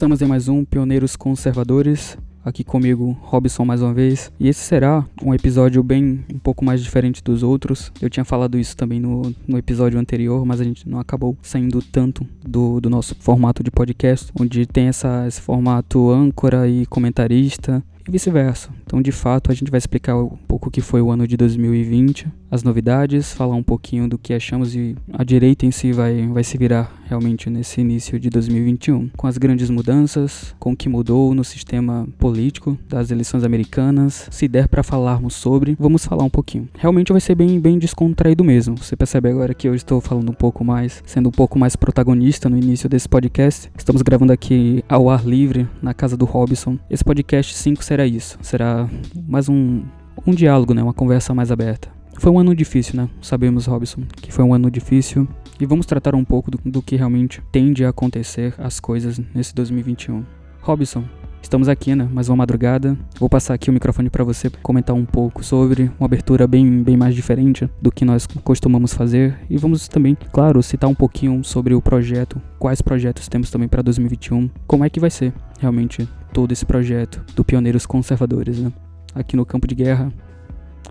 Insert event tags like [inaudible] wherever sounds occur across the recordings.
Estamos em mais um Pioneiros Conservadores. Aqui comigo, Robson mais uma vez. E esse será um episódio bem um pouco mais diferente dos outros. Eu tinha falado isso também no, no episódio anterior, mas a gente não acabou saindo tanto do, do nosso formato de podcast, onde tem essa, esse formato âncora e comentarista e vice-versa. Então, de fato, a gente vai explicar um pouco o que foi o ano de 2020, as novidades, falar um pouquinho do que achamos e a direita em si vai, vai se virar realmente nesse início de 2021, com as grandes mudanças, com o que mudou no sistema político das eleições americanas. Se der para falarmos sobre, vamos falar um pouquinho. Realmente vai ser bem, bem descontraído mesmo. Você percebe agora que eu estou falando um pouco mais, sendo um pouco mais protagonista no início desse podcast. Estamos gravando aqui ao ar livre, na casa do Robson. Esse podcast 5 será isso. Será mais um, um diálogo, né? Uma conversa mais aberta. Foi um ano difícil, né? Sabemos, Robson, que foi um ano difícil. E vamos tratar um pouco do, do que realmente tende a acontecer as coisas nesse 2021. Robson, estamos aqui, né? Mais uma madrugada. Vou passar aqui o microfone para você comentar um pouco sobre uma abertura bem, bem mais diferente do que nós costumamos fazer. E vamos também, claro, citar um pouquinho sobre o projeto, quais projetos temos também para 2021, como é que vai ser realmente todo esse projeto do Pioneiros Conservadores, né? Aqui no campo de guerra.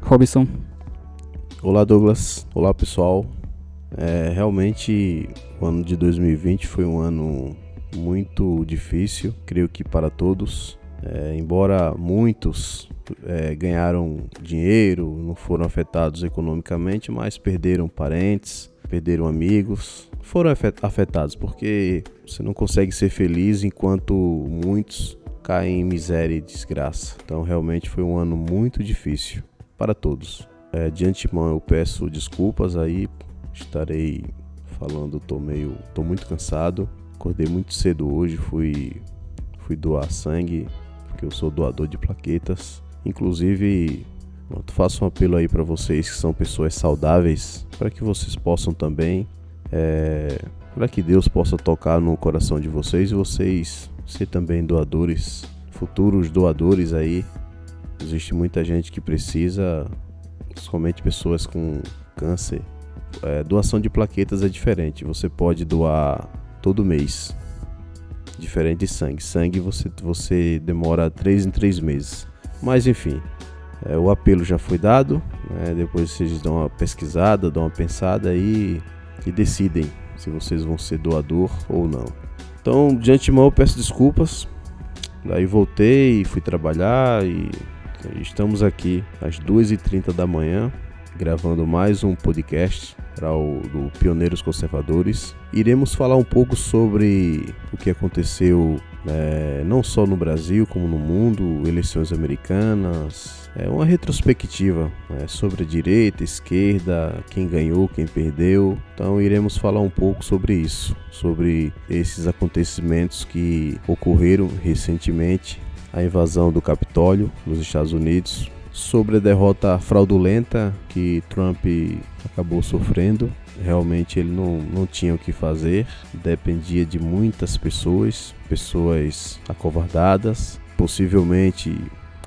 Robson. Olá, Douglas. Olá, pessoal. É, realmente, o ano de 2020 foi um ano muito difícil, creio que para todos. É, embora muitos é, ganharam dinheiro, não foram afetados economicamente, mas perderam parentes, perderam amigos, foram afetados porque você não consegue ser feliz enquanto muitos caem em miséria e desgraça. Então realmente foi um ano muito difícil para todos. É, de antemão eu peço desculpas aí, estarei falando, tô meio, tô muito cansado. Acordei muito cedo hoje, fui fui doar sangue, porque eu sou doador de plaquetas. Inclusive, eu faço um apelo aí para vocês que são pessoas saudáveis, para que vocês possam também é, para que Deus possa tocar no coração de vocês e vocês ser também doadores, futuros doadores aí. Existe muita gente que precisa, somente pessoas com câncer. É, doação de plaquetas é diferente. Você pode doar todo mês, diferente de sangue. Sangue você, você demora 3 em 3 meses. Mas enfim, é, o apelo já foi dado. Né? Depois vocês dão uma pesquisada, dão uma pensada aí e decidem se vocês vão ser doador ou não. Então, de antemão, eu peço desculpas. Daí voltei, fui trabalhar e estamos aqui às 2h30 da manhã gravando mais um podcast para o do Pioneiros Conservadores. Iremos falar um pouco sobre o que aconteceu é, não só no Brasil como no mundo, eleições americanas, é uma retrospectiva né, sobre a direita, esquerda, quem ganhou, quem perdeu. Então iremos falar um pouco sobre isso, sobre esses acontecimentos que ocorreram recentemente, a invasão do Capitólio nos Estados Unidos, sobre a derrota fraudulenta que Trump acabou sofrendo. Realmente ele não, não tinha o que fazer, dependia de muitas pessoas, pessoas acovardadas, possivelmente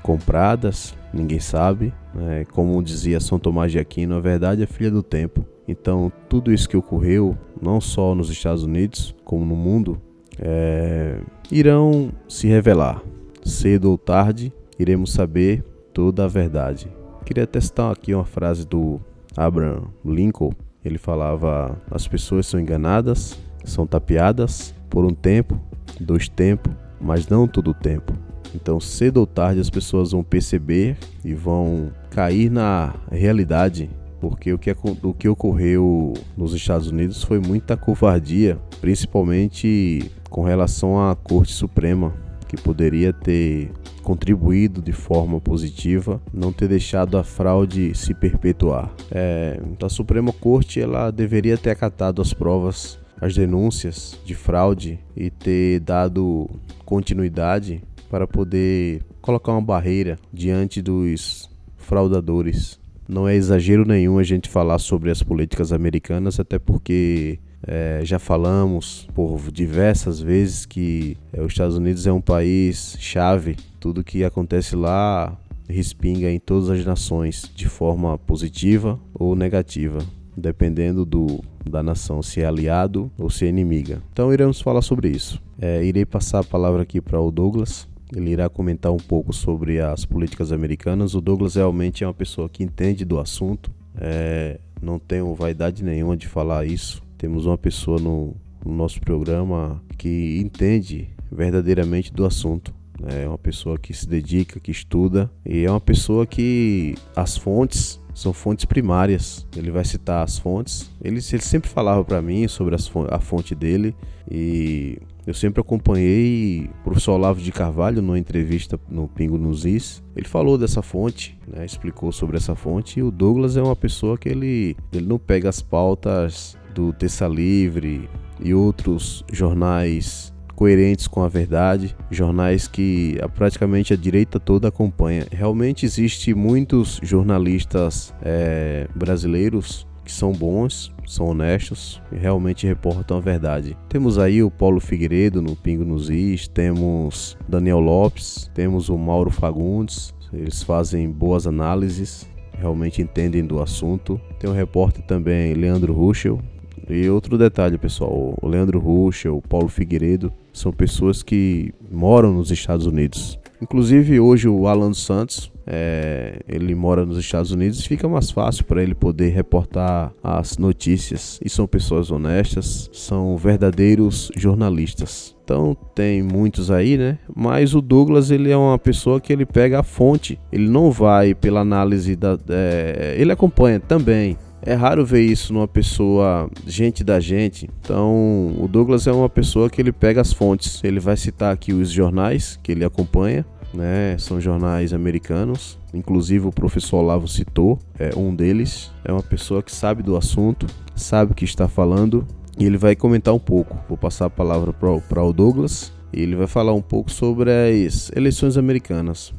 compradas, ninguém sabe. Né? Como dizia São Tomás de Aquino, a verdade é filha do tempo. Então, tudo isso que ocorreu, não só nos Estados Unidos, como no mundo, é, irão se revelar. Cedo ou tarde, iremos saber toda a verdade. Queria testar aqui uma frase do Abraham Lincoln. Ele falava: as pessoas são enganadas, são tapeadas por um tempo, dois tempos, mas não todo o tempo. Então, cedo ou tarde, as pessoas vão perceber e vão cair na realidade, porque o que, o que ocorreu nos Estados Unidos foi muita covardia, principalmente com relação à Corte Suprema, que poderia ter contribuído de forma positiva, não ter deixado a fraude se perpetuar. É, a Suprema Corte ela deveria ter acatado as provas, as denúncias de fraude e ter dado continuidade para poder colocar uma barreira diante dos fraudadores. Não é exagero nenhum a gente falar sobre as políticas americanas, até porque é, já falamos por diversas vezes que é, os Estados Unidos é um país chave. Tudo que acontece lá respinga em todas as nações de forma positiva ou negativa. dependendo do, da nação, se é aliado ou se é inimiga. Então iremos falar sobre isso. É, irei passar a palavra aqui para o Douglas. Ele irá comentar um pouco sobre as políticas americanas. O Douglas realmente é uma pessoa que entende do assunto. É, não tenho vaidade nenhuma de falar isso. Temos uma pessoa no, no nosso programa que entende verdadeiramente do assunto. É uma pessoa que se dedica, que estuda e é uma pessoa que as fontes são fontes primárias. Ele vai citar as fontes. Ele, ele sempre falava para mim sobre as, a fonte dele e eu sempre acompanhei o professor Olavo de Carvalho numa entrevista no Pingo nos Is. Ele falou dessa fonte, né, explicou sobre essa fonte. E o Douglas é uma pessoa que ele, ele não pega as pautas do Terça Livre e outros jornais coerentes com a verdade, jornais que praticamente a direita toda acompanha. Realmente existe muitos jornalistas é, brasileiros que são bons, são honestos e realmente reportam a verdade. Temos aí o Paulo Figueiredo no Pingo nos Is, temos Daniel Lopes, temos o Mauro Fagundes, eles fazem boas análises, realmente entendem do assunto. Tem o repórter também Leandro Ruschel, e outro detalhe, pessoal, o Leandro Ruschel, o Paulo Figueiredo, são pessoas que moram nos Estados Unidos. Inclusive hoje o Alan Santos, é, ele mora nos Estados Unidos e fica mais fácil para ele poder reportar as notícias. E são pessoas honestas, são verdadeiros jornalistas. Então tem muitos aí, né? Mas o Douglas ele é uma pessoa que ele pega a fonte. Ele não vai pela análise da, é, ele acompanha também é raro ver isso numa pessoa, gente da gente. Então, o Douglas é uma pessoa que ele pega as fontes. Ele vai citar aqui os jornais que ele acompanha, né? São jornais americanos. Inclusive o professor Olavo citou, é um deles. É uma pessoa que sabe do assunto, sabe o que está falando e ele vai comentar um pouco. Vou passar a palavra para o Douglas e ele vai falar um pouco sobre as eleições americanas.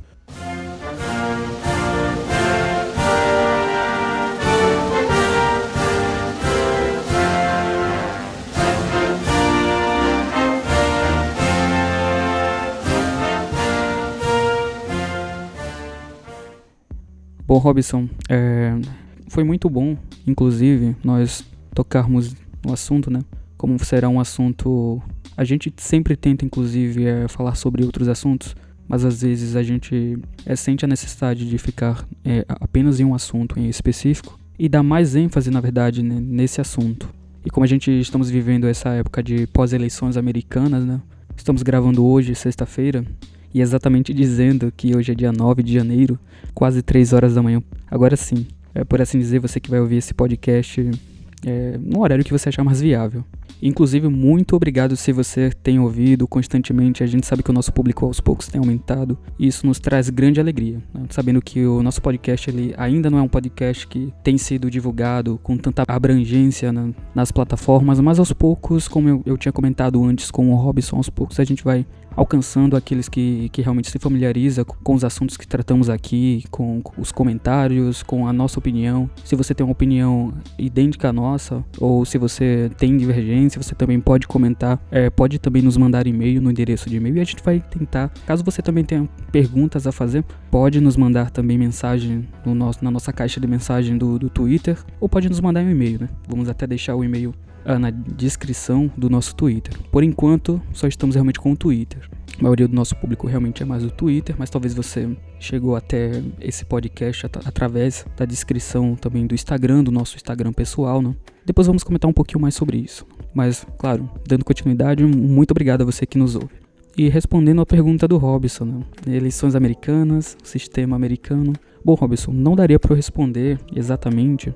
Bom, Robson, é, foi muito bom, inclusive, nós tocarmos no assunto, né? Como será um assunto. A gente sempre tenta, inclusive, é, falar sobre outros assuntos, mas às vezes a gente é, sente a necessidade de ficar é, apenas em um assunto em específico e dar mais ênfase, na verdade, né, nesse assunto. E como a gente estamos vivendo essa época de pós-eleições americanas, né? Estamos gravando hoje, sexta-feira, e exatamente dizendo que hoje é dia 9 de janeiro, quase 3 horas da manhã. Agora sim, é por assim dizer, você que vai ouvir esse podcast é, no horário que você achar mais viável. Inclusive, muito obrigado se você tem ouvido constantemente. A gente sabe que o nosso público aos poucos tem aumentado e isso nos traz grande alegria. Né? Sabendo que o nosso podcast ele ainda não é um podcast que tem sido divulgado com tanta abrangência na, nas plataformas, mas aos poucos, como eu, eu tinha comentado antes com o Robson, aos poucos a gente vai alcançando aqueles que, que realmente se familiariza com os assuntos que tratamos aqui, com os comentários, com a nossa opinião. Se você tem uma opinião idêntica à nossa, ou se você tem divergência, você também pode comentar, é, pode também nos mandar e-mail no endereço de e-mail e a gente vai tentar. Caso você também tenha perguntas a fazer, pode nos mandar também mensagem no nosso, na nossa caixa de mensagem do, do Twitter, ou pode nos mandar um e-mail, né? Vamos até deixar o e-mail ah, na descrição do nosso Twitter. Por enquanto, só estamos realmente com o Twitter. A maioria do nosso público realmente é mais o Twitter, mas talvez você chegou até esse podcast at através da descrição também do Instagram, do nosso Instagram pessoal, né? Depois vamos comentar um pouquinho mais sobre isso. Mas, claro, dando continuidade, muito obrigado a você que nos ouve. E respondendo à pergunta do Robson, né? eleições americanas, sistema americano. Bom, Robson, não daria para eu responder exatamente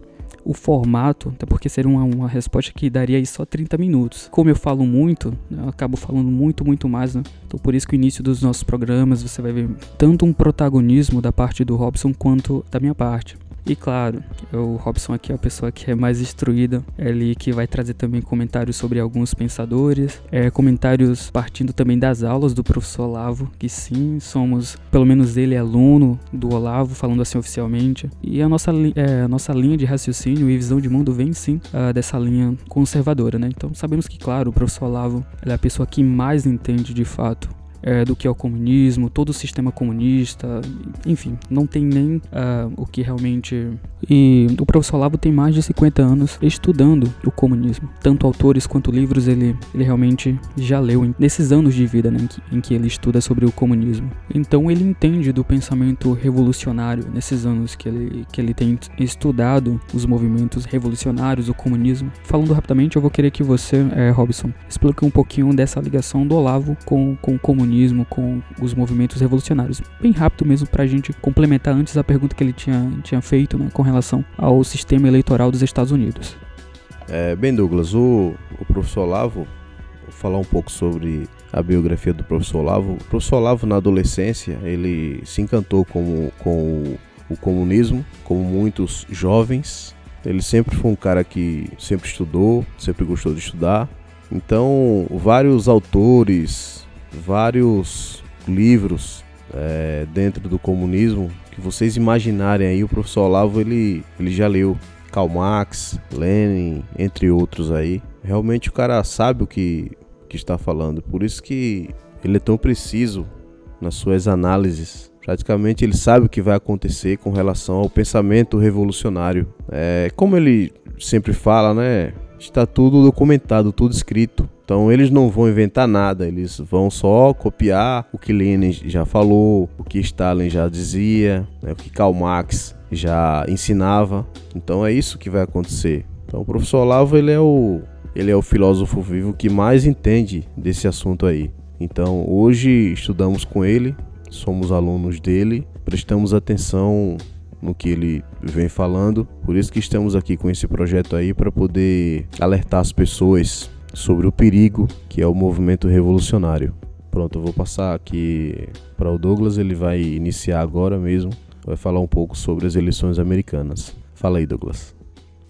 o formato, até porque seria uma, uma resposta que daria aí só 30 minutos. Como eu falo muito, eu acabo falando muito, muito mais, né? Então por isso que o início dos nossos programas você vai ver tanto um protagonismo da parte do Robson quanto da minha parte. E claro, o Robson aqui é a pessoa que é mais instruída, ele que vai trazer também comentários sobre alguns pensadores, é, comentários partindo também das aulas do professor Olavo, que sim, somos, pelo menos ele é aluno do Olavo, falando assim oficialmente. E a nossa, é, a nossa linha de raciocínio e visão de mundo vem sim uh, dessa linha conservadora, né? Então sabemos que, claro, o professor Olavo é a pessoa que mais entende de fato é, do que é o comunismo, todo o sistema comunista, enfim, não tem nem uh, o que realmente. E o professor Olavo tem mais de 50 anos estudando o comunismo. Tanto autores quanto livros ele, ele realmente já leu nesses anos de vida né, em, que, em que ele estuda sobre o comunismo. Então ele entende do pensamento revolucionário nesses anos que ele, que ele tem estudado os movimentos revolucionários, o comunismo. Falando rapidamente, eu vou querer que você, é, Robson, explique um pouquinho dessa ligação do Olavo com, com o comunismo, com os movimentos revolucionários. Bem rápido mesmo para a gente complementar antes a pergunta que ele tinha, tinha feito né, com relação ao sistema eleitoral dos Estados Unidos. É, bem, Douglas, o, o professor Olavo, vou falar um pouco sobre a biografia do professor Olavo. O professor Olavo, na adolescência, ele se encantou com, com o comunismo, como muitos jovens. Ele sempre foi um cara que sempre estudou, sempre gostou de estudar. Então, vários autores, vários livros é, dentro do comunismo que vocês imaginarem aí, o professor Olavo ele, ele já leu. Karl Marx, Lenin, entre outros aí. Realmente o cara sabe o que, que está falando. Por isso que ele é tão preciso nas suas análises. Praticamente ele sabe o que vai acontecer com relação ao pensamento revolucionário. É, como ele sempre fala, né? Está tudo documentado, tudo escrito. Então eles não vão inventar nada, eles vão só copiar o que Lenin já falou, o que Stalin já dizia, né, o que Karl Marx já ensinava. Então é isso que vai acontecer. Então o professor Olavo ele é o ele é o filósofo vivo que mais entende desse assunto aí. Então hoje estudamos com ele, somos alunos dele, prestamos atenção no que ele vem falando. Por isso que estamos aqui com esse projeto aí para poder alertar as pessoas sobre o perigo que é o movimento revolucionário. Pronto, eu vou passar aqui para o Douglas, ele vai iniciar agora mesmo, vai falar um pouco sobre as eleições americanas. Fala aí, Douglas.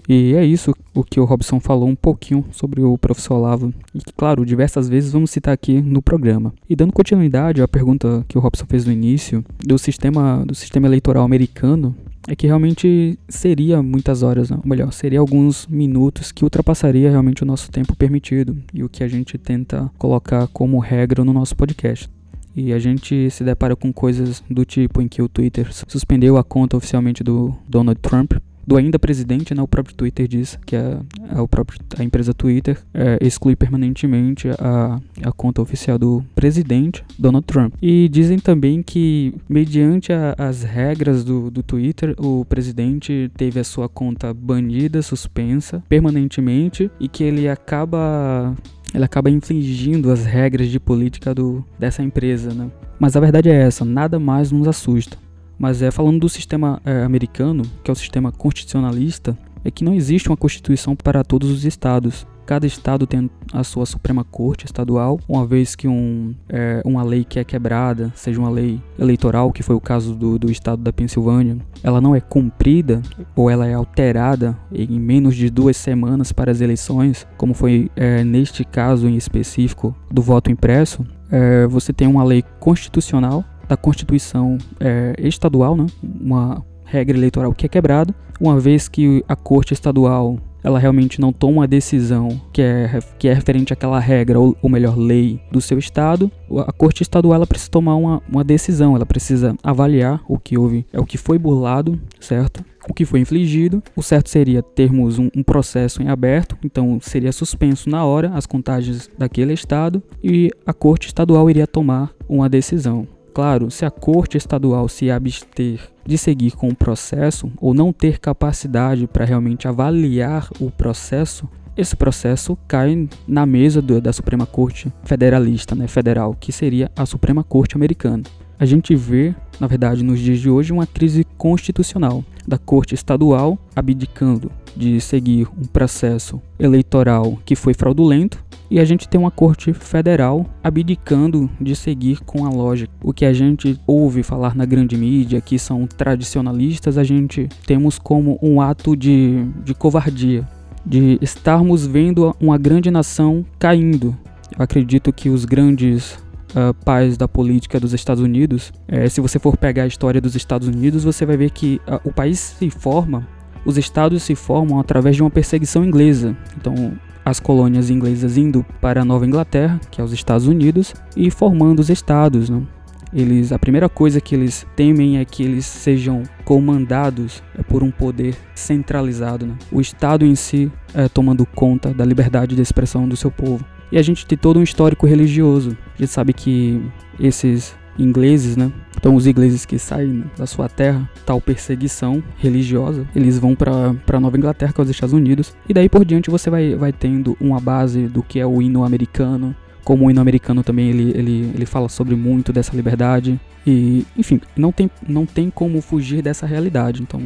E é isso o que o Robson falou um pouquinho sobre o professor Olavo. E que, claro, diversas vezes vamos citar aqui no programa. E dando continuidade à pergunta que o Robson fez no início, do sistema, do sistema eleitoral americano, é que realmente seria muitas horas, ou melhor, seria alguns minutos que ultrapassaria realmente o nosso tempo permitido e o que a gente tenta colocar como regra no nosso podcast. E a gente se depara com coisas do tipo em que o Twitter suspendeu a conta oficialmente do Donald Trump do ainda presidente, né, o próprio Twitter diz que a, a, o próprio, a empresa Twitter é, exclui permanentemente a, a conta oficial do presidente Donald Trump. E dizem também que, mediante a, as regras do, do Twitter, o presidente teve a sua conta banida, suspensa permanentemente e que ele acaba ele acaba infringindo as regras de política do, dessa empresa, né? Mas a verdade é essa, nada mais nos assusta. Mas é falando do sistema é, americano, que é o sistema constitucionalista, é que não existe uma constituição para todos os estados. Cada estado tem a sua Suprema Corte estadual, uma vez que um, é, uma lei que é quebrada, seja uma lei eleitoral, que foi o caso do, do estado da Pensilvânia, ela não é cumprida ou ela é alterada em menos de duas semanas para as eleições, como foi é, neste caso em específico do voto impresso, é, você tem uma lei constitucional da Constituição é, estadual, né? uma regra eleitoral que é quebrada, uma vez que a Corte Estadual ela realmente não toma uma decisão que é, que é referente àquela regra, ou, ou melhor, lei do seu estado, a Corte Estadual ela precisa tomar uma, uma decisão, ela precisa avaliar o que houve, é o que foi burlado, certo? O que foi infligido. O certo seria termos um, um processo em aberto, então seria suspenso na hora as contagens daquele estado e a Corte Estadual iria tomar uma decisão claro, se a corte estadual se abster de seguir com o processo ou não ter capacidade para realmente avaliar o processo, esse processo cai na mesa do, da Suprema Corte Federalista, né, federal, que seria a Suprema Corte Americana. A gente vê, na verdade, nos dias de hoje, uma crise constitucional da Corte Estadual abdicando de seguir um processo eleitoral que foi fraudulento e a gente tem uma corte federal abdicando de seguir com a lógica. O que a gente ouve falar na grande mídia, que são tradicionalistas, a gente temos como um ato de, de covardia, de estarmos vendo uma grande nação caindo. Eu acredito que os grandes uh, pais da política dos Estados Unidos, eh, se você for pegar a história dos Estados Unidos, você vai ver que uh, o país se forma, os estados se formam através de uma perseguição inglesa. Então, as colônias inglesas indo para a Nova Inglaterra, que é os Estados Unidos, e formando os estados. Né? Eles, a primeira coisa que eles temem é que eles sejam comandados é, por um poder centralizado, né? o Estado em si é, tomando conta da liberdade de expressão do seu povo. E a gente tem todo um histórico religioso. A gente sabe que esses ingleses, né? Então os ingleses que saem da sua terra, tal perseguição religiosa, eles vão para Nova Inglaterra, que é os Estados Unidos, e daí por diante você vai, vai tendo uma base do que é o hino americano, como o hino americano também ele, ele, ele fala sobre muito dessa liberdade e enfim não tem, não tem como fugir dessa realidade então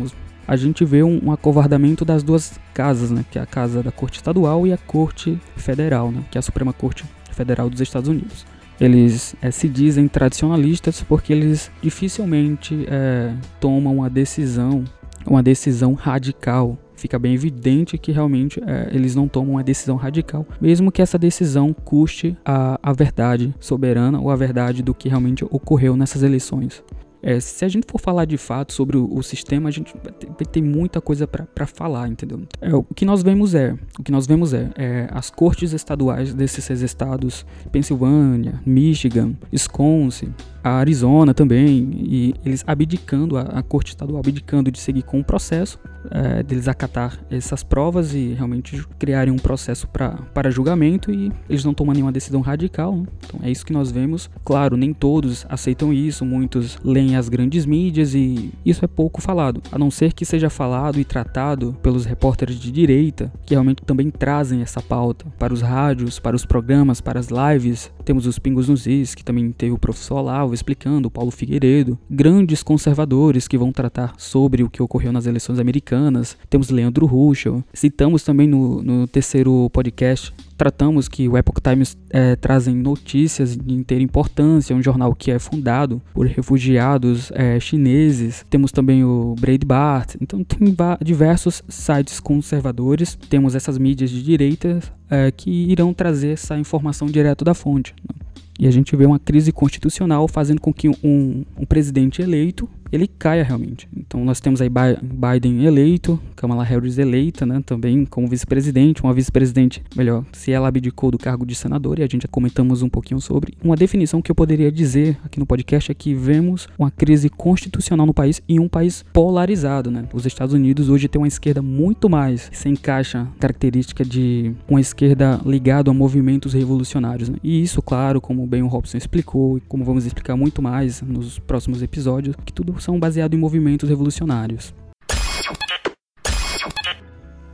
a gente vê um, um, acovardamento das duas casas né que é a casa da corte estadual e a corte federal né que é a Suprema Corte Federal dos Estados Unidos eles é, se dizem tradicionalistas porque eles dificilmente é, tomam uma decisão uma decisão radical fica bem evidente que realmente é, eles não tomam uma decisão radical, mesmo que essa decisão custe a, a verdade soberana ou a verdade do que realmente ocorreu nessas eleições. É, se a gente for falar de fato sobre o, o sistema, a gente vai ter, muita coisa para falar, entendeu? É, o que nós vemos é, o que nós vemos é, é, as cortes estaduais desses seis estados, Pensilvânia, Michigan, Wisconsin, a Arizona também, e eles abdicando, a, a corte estadual abdicando de seguir com o processo, é, deles acatar essas provas e realmente criarem um processo para julgamento e eles não tomam nenhuma decisão radical. Né? Então é isso que nós vemos. Claro, nem todos aceitam isso, muitos leem as grandes mídias e isso é pouco falado, a não ser que seja falado e tratado pelos repórteres de direita, que realmente também trazem essa pauta para os rádios, para os programas, para as lives. Temos os Pingos nos Is, que também teve o professor Olavo, explicando, Paulo Figueiredo, grandes conservadores que vão tratar sobre o que ocorreu nas eleições americanas. Temos Leandro Ruschel. Citamos também no, no terceiro podcast tratamos que o Epoch Times é, trazem notícias de inteira importância, um jornal que é fundado por refugiados é, chineses. Temos também o Breitbart. Então tem diversos sites conservadores. Temos essas mídias de direita é, que irão trazer essa informação direto da fonte. Né? E a gente vê uma crise constitucional fazendo com que um, um presidente eleito ele caia realmente. Então nós temos aí Biden eleito, Kamala Harris eleita, né, também como vice-presidente, uma vice-presidente, melhor, se ela abdicou do cargo de senador e a gente já comentamos um pouquinho sobre. Uma definição que eu poderia dizer aqui no podcast é que vemos uma crise constitucional no país e um país polarizado, né? Os Estados Unidos hoje tem uma esquerda muito mais se encaixa característica de uma esquerda ligada a movimentos revolucionários, né? E isso, claro, como bem o Robson explicou e como vamos explicar muito mais nos próximos episódios, que tudo são baseados em movimentos revolucionários.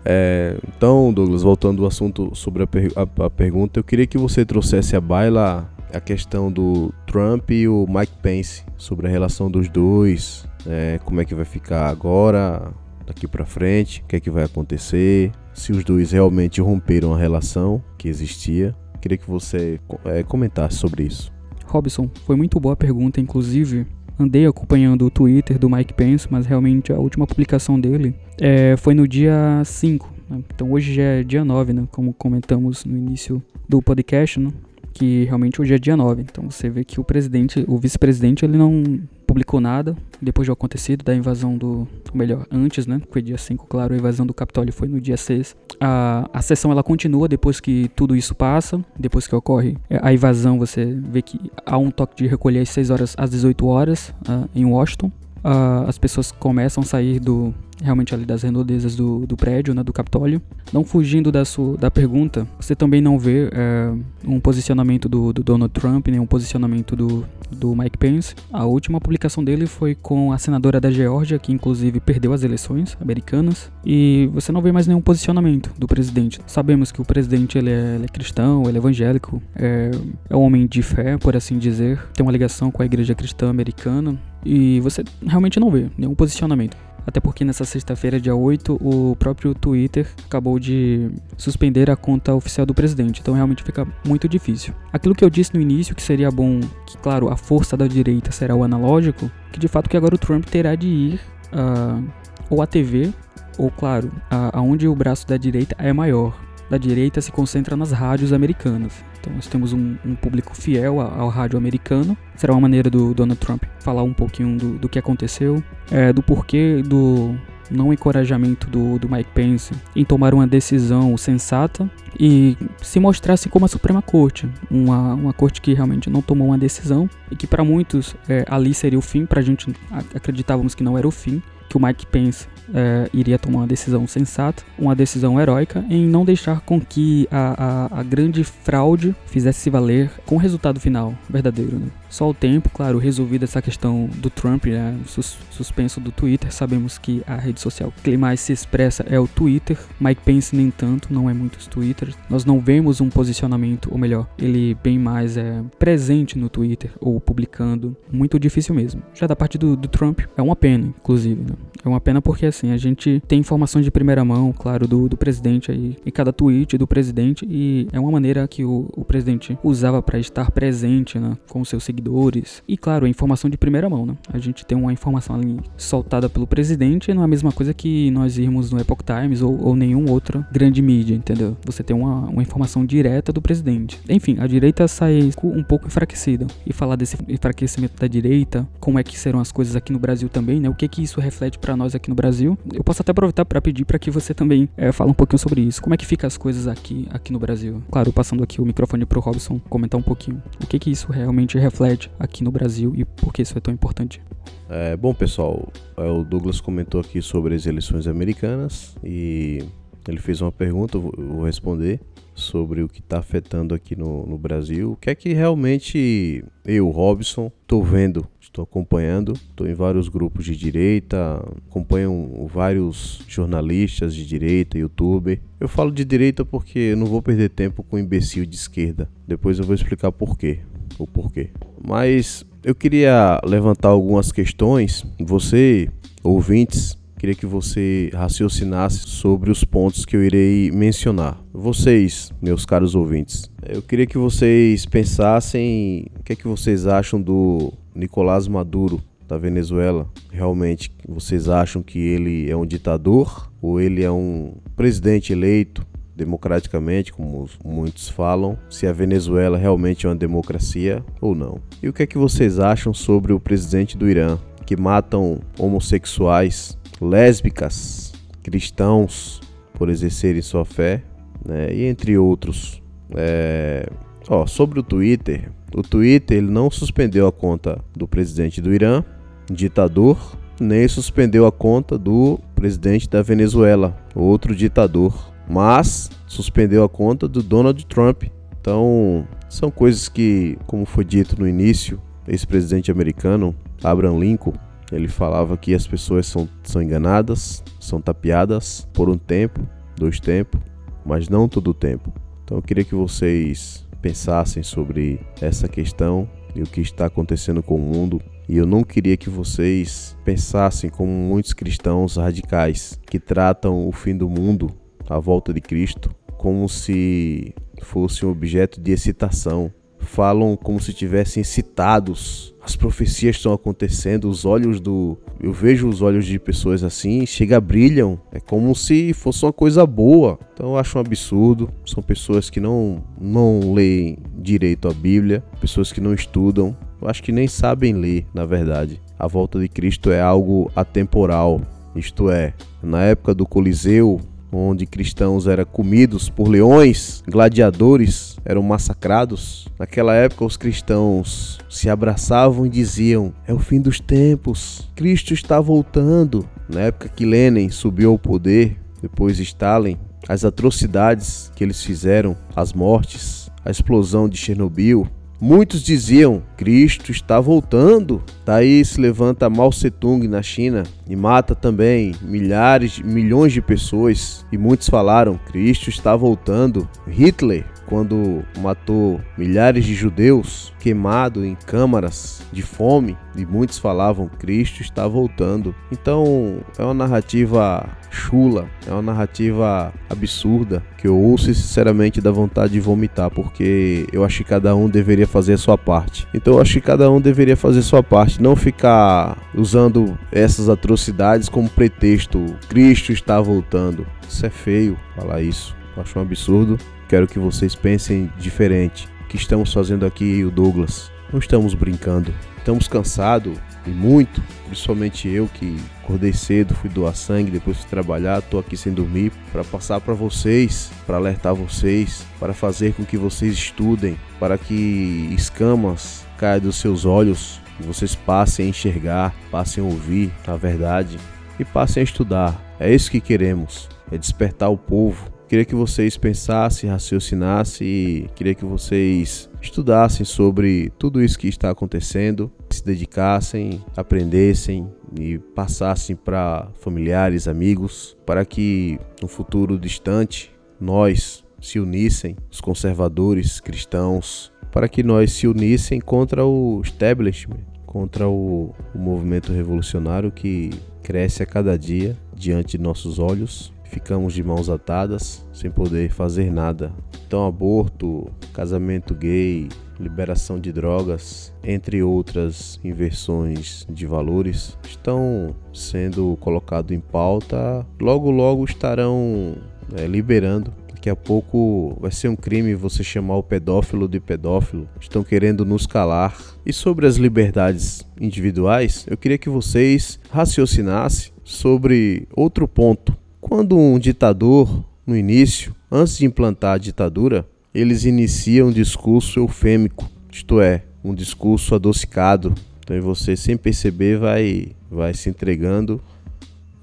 É, então, Douglas, voltando ao assunto sobre a, per a, a, pergunta, eu queria que você trouxesse a baila a questão do Trump e o Mike Pence, sobre a relação dos dois, é, como é que vai ficar agora, daqui para frente, o que é que vai acontecer, se os dois realmente romperam a relação que existia. Queria que você é, comentasse sobre isso. Robson, foi muito boa a pergunta, inclusive andei acompanhando o Twitter do Mike Pence, mas realmente a última publicação dele é, foi no dia 5. Né? Então hoje já é dia 9, né? Como comentamos no início do podcast, né? Que realmente hoje é dia 9. Então você vê que o presidente, o vice-presidente, ele não publicou nada depois do acontecido, da invasão do. Melhor, antes, né? Foi dia 5, claro, a invasão do Capitólio foi no dia 6. A, a sessão ela continua depois que tudo isso passa, depois que ocorre a invasão, você vê que há um toque de recolher às 6 horas às 18 horas uh, em Washington. Uh, as pessoas começam a sair do, realmente ali das redondezas do, do prédio, né, do Capitólio. Não fugindo da, sua, da pergunta, você também não vê é, um posicionamento do, do, Donald Trump, nem um posicionamento do, do Mike Pence. A última publicação dele foi com a senadora da Geórgia, que inclusive perdeu as eleições americanas, e você não vê mais nenhum posicionamento do presidente. Sabemos que o presidente ele é, ele é cristão, ele é evangélico, é, é um homem de fé, por assim dizer, tem uma ligação com a igreja cristã americana, e você realmente não vê nenhum posicionamento. Até porque nessa sexta-feira, dia 8, o próprio Twitter acabou de suspender a conta oficial do presidente. Então realmente fica muito difícil. Aquilo que eu disse no início, que seria bom, que claro, a força da direita será o analógico, que de fato que agora o Trump terá de ir uh, ou à TV, ou claro, aonde o braço da direita é maior da direita se concentra nas rádios americanas. Então nós temos um, um público fiel ao, rádio americano. Será uma maneira do Donald Trump falar um pouquinho do, do que aconteceu, é, do porquê do, não encorajamento do, do Mike Pence em tomar uma decisão sensata e se mostrasse como a Suprema Corte, uma, uma corte que realmente não tomou uma decisão e que para muitos é, ali seria o fim, para a gente acreditávamos que não era o fim, que o Mike Pence é, iria tomar uma decisão sensata, uma decisão heróica, em não deixar com que a, a, a grande fraude fizesse se valer com o resultado final verdadeiro. Né? Só o tempo, claro, resolvida essa questão do Trump, né, sus, suspenso do Twitter. Sabemos que a rede social que mais se expressa é o Twitter. Mike Pence nem tanto, não é muitos Twitter. Nós não vemos um posicionamento, ou melhor, ele bem mais é presente no Twitter ou publicando. Muito difícil mesmo. Já da parte do, do Trump, é uma pena, inclusive. Né? É uma pena porque assim, a gente tem informações de primeira mão, claro, do, do presidente aí, em cada tweet do presidente, e é uma maneira que o, o presidente usava para estar presente né, com seus seguidores. E claro, a informação de primeira mão, né? A gente tem uma informação ali soltada pelo presidente, não é a mesma coisa que nós irmos no Epoch Times ou, ou nenhum outra grande mídia, entendeu? Você tem uma, uma informação direta do presidente. Enfim, a direita sai um pouco enfraquecida. E falar desse enfraquecimento da direita, como é que serão as coisas aqui no Brasil também, né? O que que isso reflete para nós aqui no Brasil. Eu posso até aproveitar para pedir para que você também é, fale um pouquinho sobre isso. Como é que fica as coisas aqui, aqui no Brasil? Claro, passando aqui o microfone pro Robson comentar um pouquinho. O que que isso realmente reflete aqui no Brasil e por que isso é tão importante? É, bom, pessoal, é, o Douglas comentou aqui sobre as eleições americanas e ele fez uma pergunta, eu vou responder sobre o que está afetando aqui no, no, Brasil. O que é que realmente eu, Robson, estou vendo, estou acompanhando. Estou em vários grupos de direita, acompanho vários jornalistas de direita, youtuber. Eu falo de direita porque eu não vou perder tempo com um imbecil de esquerda. Depois eu vou explicar por quê. O porquê. Mas eu queria levantar algumas questões. Você, ouvintes, queria que você raciocinasse sobre os pontos que eu irei mencionar. Vocês, meus caros ouvintes, eu queria que vocês pensassem o que é que vocês acham do Nicolás Maduro da Venezuela. Realmente, vocês acham que ele é um ditador ou ele é um presidente eleito democraticamente, como muitos falam, se a Venezuela realmente é uma democracia ou não. E o que é que vocês acham sobre o presidente do Irã, que matam homossexuais lésbicas, cristãos por exercerem sua fé, né? e entre outros. É... Sobre o Twitter, o Twitter ele não suspendeu a conta do presidente do Irã, ditador, nem suspendeu a conta do presidente da Venezuela, outro ditador, mas suspendeu a conta do Donald Trump. Então, são coisas que, como foi dito no início, esse presidente americano, Abraham Lincoln, ele falava que as pessoas são, são enganadas, são tapeadas por um tempo, dois tempos, mas não todo o tempo. Então eu queria que vocês pensassem sobre essa questão e o que está acontecendo com o mundo. E eu não queria que vocês pensassem como muitos cristãos radicais que tratam o fim do mundo, a volta de Cristo, como se fosse um objeto de excitação. Falam como se tivessem excitados as profecias estão acontecendo, os olhos do. Eu vejo os olhos de pessoas assim, chega, brilham. É como se fosse uma coisa boa. Então eu acho um absurdo. São pessoas que não, não leem direito a Bíblia, pessoas que não estudam. Eu acho que nem sabem ler, na verdade. A volta de Cristo é algo atemporal. Isto é, na época do Coliseu, onde cristãos eram comidos por leões, gladiadores eram massacrados. Naquela época, os cristãos se abraçavam e diziam: É o fim dos tempos, Cristo está voltando. Na época que Lenin subiu ao poder, depois Stalin, as atrocidades que eles fizeram, as mortes, a explosão de Chernobyl, Muitos diziam: Cristo está voltando. Daí se levanta Mao Tse-tung na China e mata também milhares, milhões de pessoas. E muitos falaram: Cristo está voltando. Hitler quando matou milhares de judeus queimado em câmaras de fome e muitos falavam Cristo está voltando. Então é uma narrativa chula, é uma narrativa absurda que eu ouço e sinceramente dá vontade de vomitar porque eu acho que cada um deveria fazer a sua parte. Então eu acho que cada um deveria fazer a sua parte, não ficar usando essas atrocidades como pretexto. Cristo está voltando. Isso é feio falar isso. Eu acho um absurdo. Quero que vocês pensem diferente. O que estamos fazendo aqui, o Douglas? Não estamos brincando. Estamos cansados e muito, principalmente eu que acordei cedo, fui doar sangue, depois fui trabalhar, tô aqui sem dormir para passar para vocês, para alertar vocês, para fazer com que vocês estudem, para que escamas caiam dos seus olhos, e vocês passem a enxergar, passem a ouvir a verdade e passem a estudar. É isso que queremos, é despertar o povo. Queria que vocês pensassem, raciocinassem e queria que vocês estudassem sobre tudo isso que está acontecendo, se dedicassem, aprendessem e passassem para familiares, amigos, para que no futuro distante nós se unissem, os conservadores cristãos, para que nós se unissem contra o establishment, contra o, o movimento revolucionário que cresce a cada dia diante de nossos olhos ficamos de mãos atadas, sem poder fazer nada. Então, aborto, casamento gay, liberação de drogas, entre outras inversões de valores, estão sendo colocados em pauta. Logo, logo estarão é, liberando. Daqui a pouco vai ser um crime você chamar o pedófilo de pedófilo. Estão querendo nos calar. E sobre as liberdades individuais, eu queria que vocês raciocinassem sobre outro ponto quando um ditador, no início, antes de implantar a ditadura, eles iniciam um discurso eufêmico, isto é, um discurso adocicado. Então você, sem perceber, vai, vai se entregando.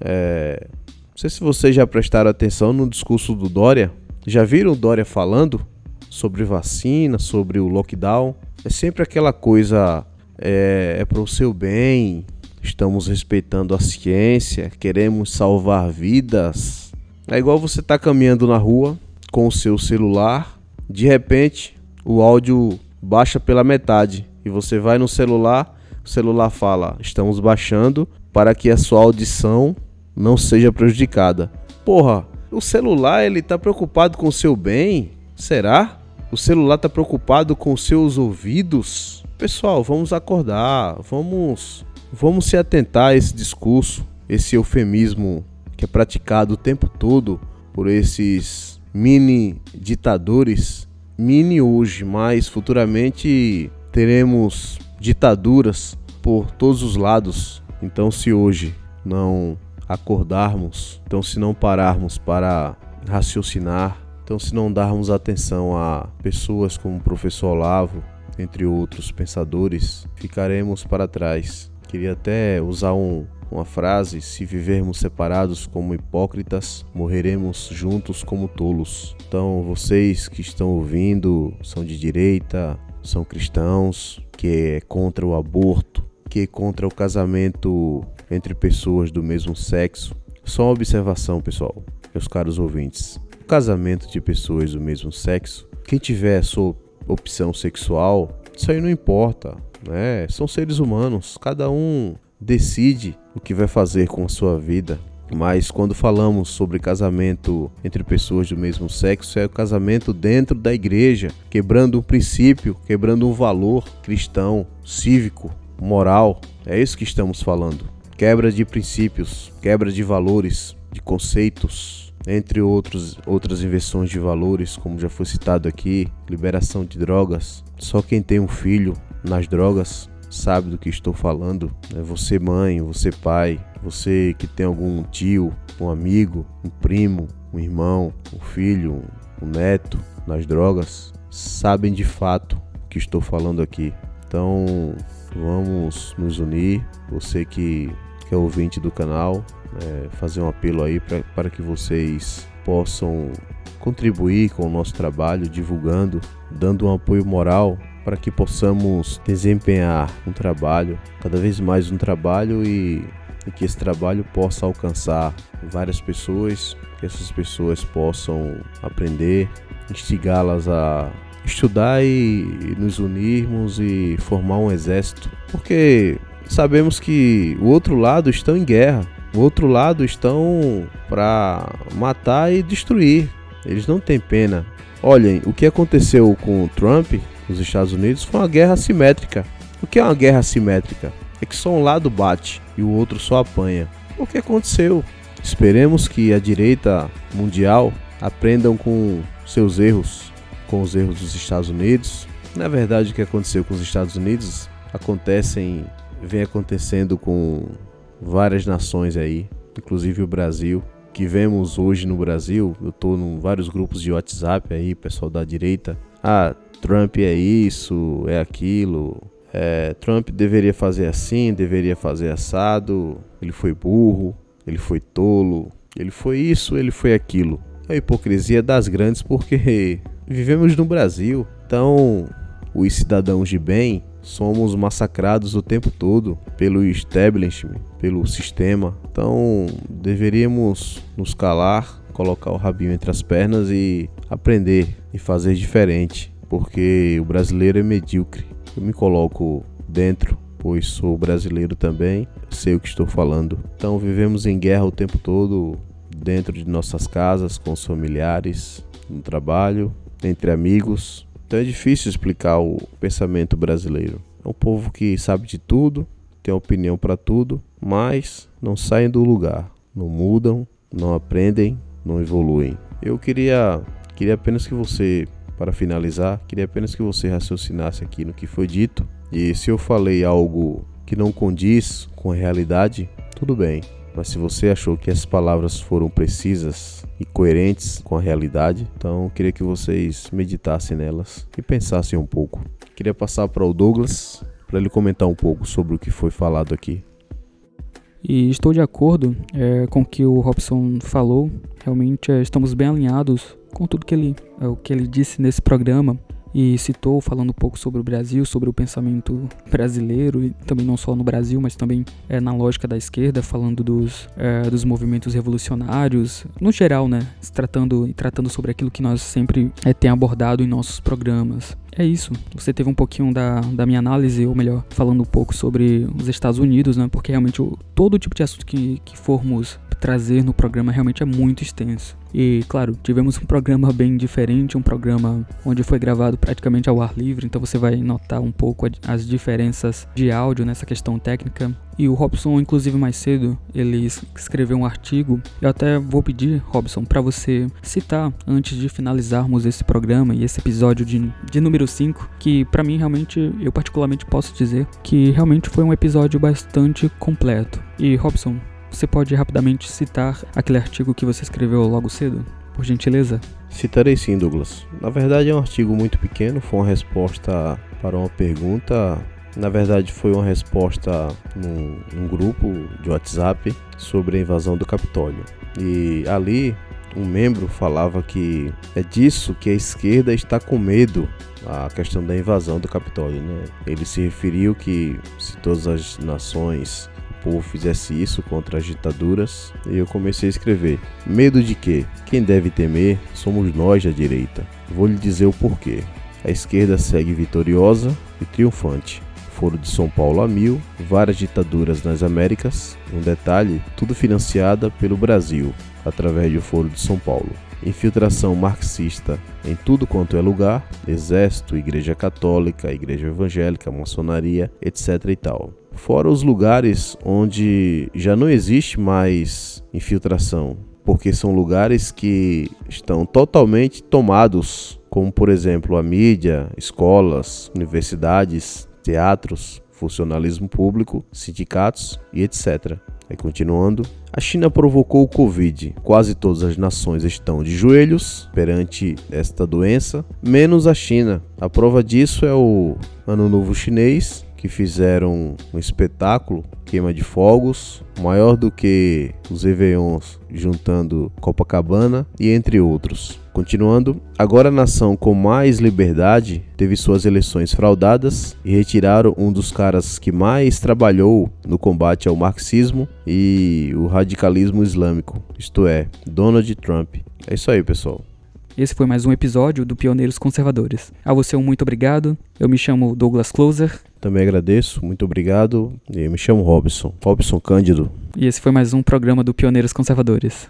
É... Não sei se vocês já prestaram atenção no discurso do Dória. Já viram o Dória falando sobre vacina, sobre o lockdown? É sempre aquela coisa, é, é para o seu bem, estamos respeitando a ciência, queremos salvar vidas. É igual você tá caminhando na rua com o seu celular, de repente o áudio baixa pela metade e você vai no celular, o celular fala: "Estamos baixando para que a sua audição não seja prejudicada". Porra, o celular ele tá preocupado com o seu bem? Será? O celular tá preocupado com seus ouvidos? Pessoal, vamos acordar, vamos Vamos se atentar a esse discurso, esse eufemismo que é praticado o tempo todo por esses mini ditadores, mini hoje, mas futuramente teremos ditaduras por todos os lados. Então, se hoje não acordarmos, então se não pararmos para raciocinar, então se não darmos atenção a pessoas como o professor Olavo, entre outros pensadores, ficaremos para trás. Queria até usar um, uma frase: se vivermos separados como hipócritas, morreremos juntos como tolos. Então, vocês que estão ouvindo, são de direita, são cristãos, que é contra o aborto, que é contra o casamento entre pessoas do mesmo sexo. Só uma observação, pessoal, meus caros ouvintes. O casamento de pessoas do mesmo sexo, quem tiver a sua opção sexual, isso aí não importa. É, são seres humanos, cada um decide o que vai fazer com a sua vida. Mas quando falamos sobre casamento entre pessoas do mesmo sexo, é o casamento dentro da igreja, quebrando um princípio, quebrando um valor cristão, cívico, moral. É isso que estamos falando. Quebra de princípios, quebra de valores, de conceitos, entre outros, outras inversões de valores, como já foi citado aqui, liberação de drogas. Só quem tem um filho nas drogas sabe do que estou falando. É você, mãe, você, pai, você que tem algum tio, um amigo, um primo, um irmão, um filho, um neto nas drogas, sabem de fato o que estou falando aqui. Então vamos nos unir. Você que, que é ouvinte do canal, é, fazer um apelo aí para que vocês possam contribuir com o nosso trabalho, divulgando, dando um apoio moral para que possamos desempenhar um trabalho, cada vez mais um trabalho e, e que esse trabalho possa alcançar várias pessoas, que essas pessoas possam aprender, instigá-las a estudar e, e nos unirmos e formar um exército, porque sabemos que o outro lado estão em guerra, o outro lado estão para matar e destruir. Eles não têm pena. Olhem, o que aconteceu com o Trump nos Estados Unidos foi uma guerra assimétrica. O que é uma guerra assimétrica? É que só um lado bate e o outro só apanha. O que aconteceu? Esperemos que a direita mundial aprendam com seus erros, com os erros dos Estados Unidos Na verdade, o que aconteceu com os Estados Unidos acontecem, vem acontecendo com várias nações aí, inclusive o Brasil. Que vemos hoje no Brasil, eu tô em vários grupos de WhatsApp aí, pessoal da direita. Ah, Trump é isso, é aquilo. É, Trump deveria fazer assim, deveria fazer assado. Ele foi burro, ele foi tolo, ele foi isso, ele foi aquilo. É a hipocrisia das grandes porque [laughs] vivemos no Brasil. Então, os cidadãos de bem somos massacrados o tempo todo pelo establishment, pelo sistema. Então, deveríamos nos calar, colocar o rabinho entre as pernas e aprender e fazer diferente, porque o brasileiro é medíocre. Eu me coloco dentro, pois sou brasileiro também, sei o que estou falando. Então, vivemos em guerra o tempo todo dentro de nossas casas, com os familiares, no trabalho, entre amigos, então é difícil explicar o pensamento brasileiro. É um povo que sabe de tudo, tem opinião para tudo, mas não saem do lugar, não mudam, não aprendem, não evoluem. Eu queria, queria apenas que você, para finalizar, queria apenas que você raciocinasse aqui no que foi dito. E se eu falei algo que não condiz com a realidade, tudo bem. Mas se você achou que essas palavras foram precisas e coerentes com a realidade, então queria que vocês meditassem nelas e pensassem um pouco. Queria passar para o Douglas para ele comentar um pouco sobre o que foi falado aqui. E estou de acordo é, com o que o Robson falou. Realmente é, estamos bem alinhados com tudo que ele, é, o que ele disse nesse programa e citou falando um pouco sobre o Brasil, sobre o pensamento brasileiro e também não só no Brasil, mas também é, na lógica da esquerda, falando dos, é, dos movimentos revolucionários, no geral, né, tratando e tratando sobre aquilo que nós sempre é, tem abordado em nossos programas. É isso. Você teve um pouquinho da, da minha análise, ou melhor, falando um pouco sobre os Estados Unidos, né? Porque realmente o, todo tipo de assunto que, que formos trazer no programa realmente é muito extenso. E claro, tivemos um programa bem diferente, um programa onde foi gravado praticamente ao ar livre, então você vai notar um pouco as diferenças de áudio nessa questão técnica. E o Robson, inclusive mais cedo, ele escreveu um artigo. Eu até vou pedir, Robson, para você citar antes de finalizarmos esse programa e esse episódio de, de número 5, que para mim realmente, eu particularmente posso dizer que realmente foi um episódio bastante completo. E Robson, você pode rapidamente citar aquele artigo que você escreveu logo cedo, por gentileza? Citarei sim, Douglas. Na verdade, é um artigo muito pequeno, foi uma resposta para uma pergunta. Na verdade, foi uma resposta num, num grupo de WhatsApp sobre a invasão do Capitólio. E ali, um membro falava que é disso que a esquerda está com medo a questão da invasão do Capitólio. Né? Ele se referiu que se todas as nações povo fizesse isso contra as ditaduras, e eu comecei a escrever: Medo de quê? Quem deve temer somos nós da direita. Vou lhe dizer o porquê. A esquerda segue vitoriosa e triunfante. Foro de São Paulo a mil, várias ditaduras nas Américas. Um detalhe: tudo financiada pelo Brasil, através do Foro de São Paulo infiltração marxista em tudo quanto é lugar, exército, igreja católica, igreja evangélica, maçonaria, etc e tal. Fora os lugares onde já não existe mais infiltração, porque são lugares que estão totalmente tomados, como por exemplo a mídia, escolas, universidades, teatros, funcionalismo público, sindicatos e etc. Aí continuando, a China provocou o Covid. Quase todas as nações estão de joelhos perante esta doença, menos a China. A prova disso é o Ano Novo Chinês, que fizeram um espetáculo, queima de fogos, maior do que os Réveillons juntando Copacabana e entre outros. Continuando, agora a nação com mais liberdade teve suas eleições fraudadas e retiraram um dos caras que mais trabalhou no combate ao marxismo e o radicalismo islâmico, isto é, Donald Trump. É isso aí, pessoal. Esse foi mais um episódio do Pioneiros Conservadores. A você um muito obrigado. Eu me chamo Douglas Closer. Também agradeço, muito obrigado. E me chamo Robson, Robson Cândido. E esse foi mais um programa do Pioneiros Conservadores.